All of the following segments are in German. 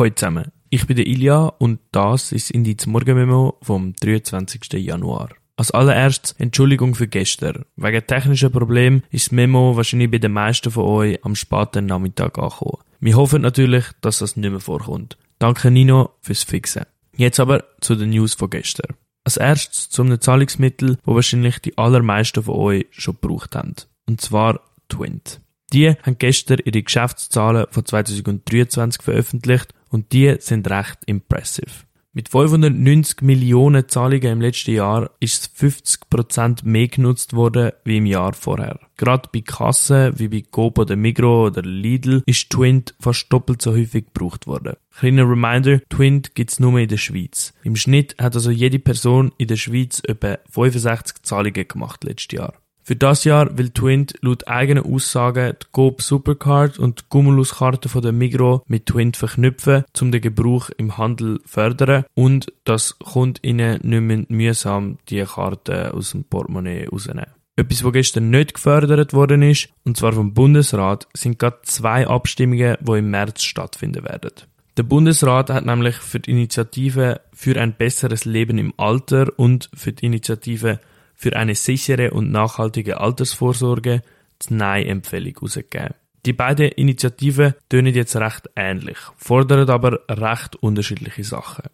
Hallo zusammen, ich bin der Ilja und das ist Indiz Morgenmemo vom 23. Januar. Als allererstes Entschuldigung für gestern. Wegen technischer Problemen ist das Memo wahrscheinlich bei den meisten von euch am späten Nachmittag angekommen. Wir hoffen natürlich, dass das nicht mehr vorkommt. Danke Nino fürs Fixen. Jetzt aber zu den News von gestern. Als erstes zu einem Zahlungsmittel, wo wahrscheinlich die allermeisten von euch schon gebraucht haben. Und zwar Twint. Die haben gestern ihre Geschäftszahlen von 2023 veröffentlicht und die sind recht impressive. Mit 590 Millionen Zahlungen im letzten Jahr ist es 50% mehr genutzt worden wie im Jahr vorher. Gerade bei Kassen wie bei Coop oder Migro oder Lidl ist Twint fast doppelt so häufig gebraucht worden. Kleiner Reminder, Twint gibt's nur in der Schweiz. Im Schnitt hat also jede Person in der Schweiz etwa 65 Zahlungen gemacht letztes Jahr. Für das Jahr will Twint laut eigenen Aussagen die Coop Supercard und die Cumulus-Karte von der Migro mit Twint verknüpfen, um den Gebrauch im Handel zu fördern und dass KundInnen nicht mehr mühsam die Karte aus dem Portemonnaie rausnehmen. Etwas, was gestern nicht gefördert worden ist, und zwar vom Bundesrat, sind gerade zwei Abstimmungen, die im März stattfinden werden. Der Bundesrat hat nämlich für die Initiative für ein besseres Leben im Alter und für die Initiative für eine sichere und nachhaltige Altersvorsorge die Nein-Empfehlung herausgegeben. Die beiden Initiativen tönen jetzt recht ähnlich, fordern aber recht unterschiedliche Sachen.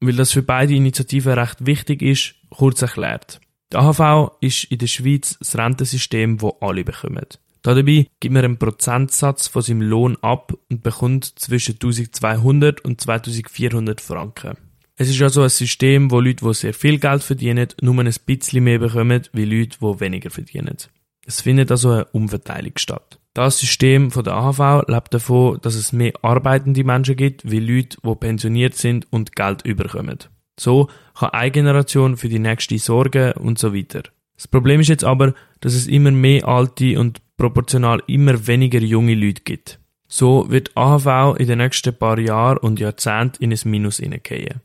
Weil das für beide Initiativen recht wichtig ist, kurz erklärt. Die AHV ist in der Schweiz das Rentensystem, das alle bekommen. Dabei gibt man einen Prozentsatz von seinem Lohn ab und bekommt zwischen 1200 und 2400 Franken. Es ist also ein System, wo Leute, die sehr viel Geld verdienen, nur ein bisschen mehr bekommen, wie Leute, die weniger verdienen. Es findet also eine Umverteilung statt. Das System der AHV lebt davon, dass es mehr arbeitende Menschen gibt, wie Leute, die pensioniert sind und Geld überkommen. So kann eine Generation für die nächste sorgen und so weiter. Das Problem ist jetzt aber, dass es immer mehr alte und proportional immer weniger junge Leute gibt. So wird AHV in den nächsten paar Jahren und Jahrzehnten in ein Minus hineingehen.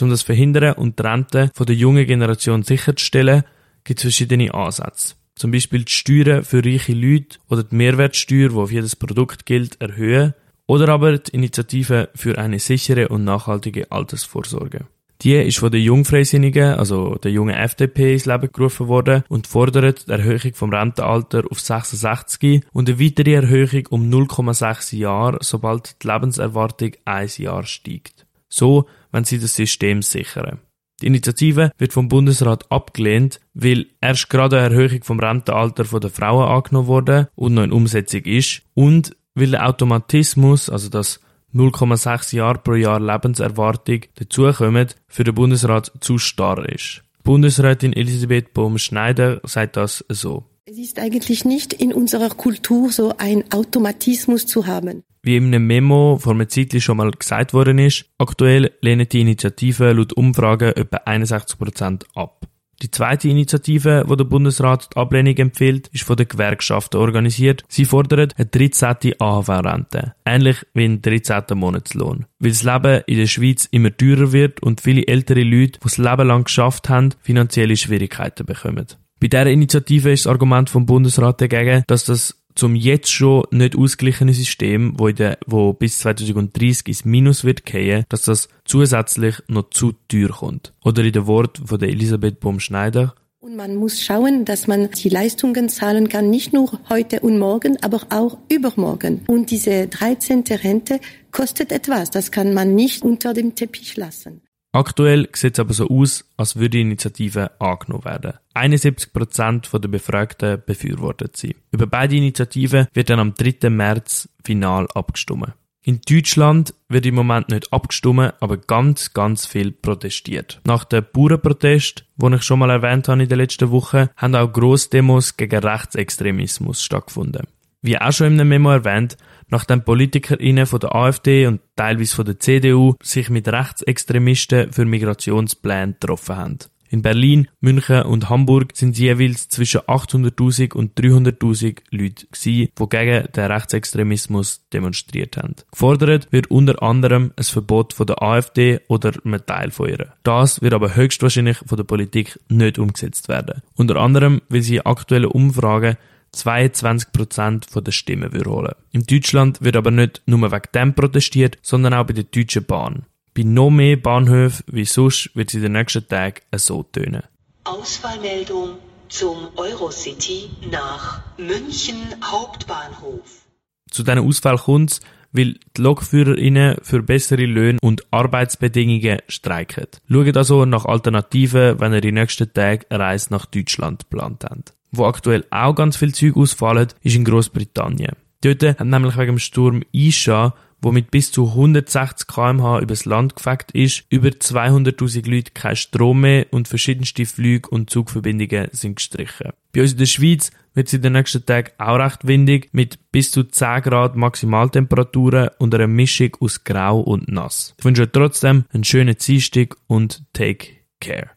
Um das Verhindern und die Rente von der jungen Generation sicherzustellen, gibt es verschiedene Ansätze. Zum Beispiel die Steuern für reiche Leute oder die Mehrwertsteuer, die auf jedes Produkt gilt, erhöhen oder aber die Initiative für eine sichere und nachhaltige Altersvorsorge. Die ist von den Jungfreisinnigen, also der jungen FDP, ins Leben gerufen worden und fordert die Erhöhung vom Rentenalter auf 66 und eine weitere Erhöhung um 0,6 Jahre, sobald die Lebenserwartung ein Jahr steigt. So wenn sie das System sichern. Die Initiative wird vom Bundesrat abgelehnt, weil erst gerade eine Erhöhung vom Rentenalter der Frauen angenommen wurde und noch in Umsetzung ist und weil der Automatismus, also das 0,6 Jahre pro Jahr Lebenserwartung dazukommen, für den Bundesrat zu starr ist. Bundesrätin Elisabeth Bohm-Schneider sagt das so. Es ist eigentlich nicht in unserer Kultur so ein Automatismus zu haben. Wie in einem Memo vor einer Zeit schon mal gesagt worden ist, aktuell lehnen die Initiative laut Umfragen etwa 61% ab. Die zweite Initiative, wo der Bundesrat die Ablehnung empfiehlt, ist von den Gewerkschaften organisiert. Sie fordern eine 13. AHV-Rente. Ähnlich wie ein 13. Monatslohn. Weil das Leben in der Schweiz immer teurer wird und viele ältere Leute, die das Leben lang geschafft haben, finanzielle Schwierigkeiten bekommen. Bei dieser Initiative ist das Argument vom Bundesrat dagegen, dass das zum jetzt schon nicht ausgeglichene System, wo, in der, wo bis 2030 ins Minus wird gehen, dass das zusätzlich noch zu teuer kommt. Oder in den Wort von der Elisabeth Baum-Schneider. Und man muss schauen, dass man die Leistungen zahlen kann, nicht nur heute und morgen, aber auch übermorgen. Und diese 13. Rente kostet etwas. Das kann man nicht unter dem Teppich lassen. Aktuell sieht es aber so aus, als würde die Initiative angenommen werden. 71% der Befragten befürwortet sie. Über beide Initiativen wird dann am 3. März final abgestimmt. In Deutschland wird im Moment nicht abgestimmt, aber ganz, ganz viel protestiert. Nach dem Bauernprotest, den ich schon mal erwähnt habe in der letzten Woche, haben auch Grossdemos gegen Rechtsextremismus stattgefunden. Wie auch schon in einem Memo erwähnt, nachdem PolitikerInnen von der AfD und teilweise von der CDU sich mit Rechtsextremisten für Migrationspläne getroffen haben. In Berlin, München und Hamburg sind jeweils zwischen 800.000 und 300.000 Leute gewesen, die gegen den Rechtsextremismus demonstriert haben. Gefordert wird unter anderem ein Verbot von der AfD oder einem Teil von ihr. Das wird aber höchstwahrscheinlich von der Politik nicht umgesetzt werden. Unter anderem, weil sie in aktuellen Umfragen 22% der Stimmen holen In Deutschland wird aber nicht nur wegen dem protestiert, sondern auch bei der Deutschen Bahn. Bei noch mehr Bahnhöfen wie sonst wird es in den nächsten Tagen so tönen. Auswahlmeldung zum Eurocity nach München Hauptbahnhof. Zu diesen Ausfall kommt weil die Lokführerinnen für bessere Löhne und Arbeitsbedingungen streiken. Schaut also nach Alternativen, wenn ihr die nächsten Tage eine Reise nach Deutschland geplant habt. Wo aktuell auch ganz viel Zeug ausfallen, ist in Großbritannien. Dort haben nämlich wegen dem Sturm Isha wo mit bis zu 160 km/h übers Land gefegt ist, über 200.000 Leute kein Strom mehr und verschiedenste Flüge und Zugverbindungen sind gestrichen. Bei uns in der Schweiz wird es in den nächsten Tagen auch recht windig, mit bis zu 10 Grad Maximaltemperaturen und einer Mischung aus Grau und Nass. Ich wünsche euch trotzdem einen schönen Dienstag und take care.